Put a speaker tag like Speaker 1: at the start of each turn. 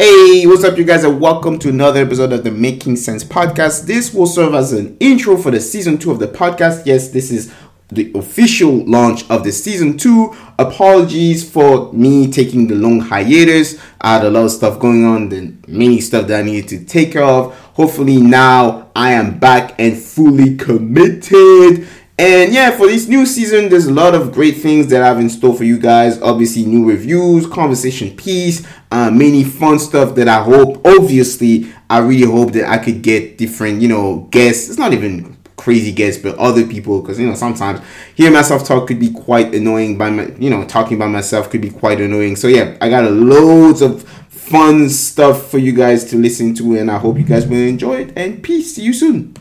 Speaker 1: Hey, what's up, you guys, and welcome to another episode of the Making Sense podcast. This will serve as an intro for the season two of the podcast. Yes, this is the official launch of the season two. Apologies for me taking the long hiatus. I had a lot of stuff going on, the many stuff that I needed to take care of. Hopefully, now I am back and fully committed. And yeah, for this new season, there's a lot of great things that I have in store for you guys. Obviously, new reviews, conversation piece, uh, many fun stuff that I hope. Obviously, I really hope that I could get different, you know, guests. It's not even crazy guests, but other people, because you know sometimes hearing myself talk could be quite annoying. By my, you know, talking by myself could be quite annoying. So yeah, I got loads of fun stuff for you guys to listen to, and I hope you guys will enjoy it. And peace. See you soon.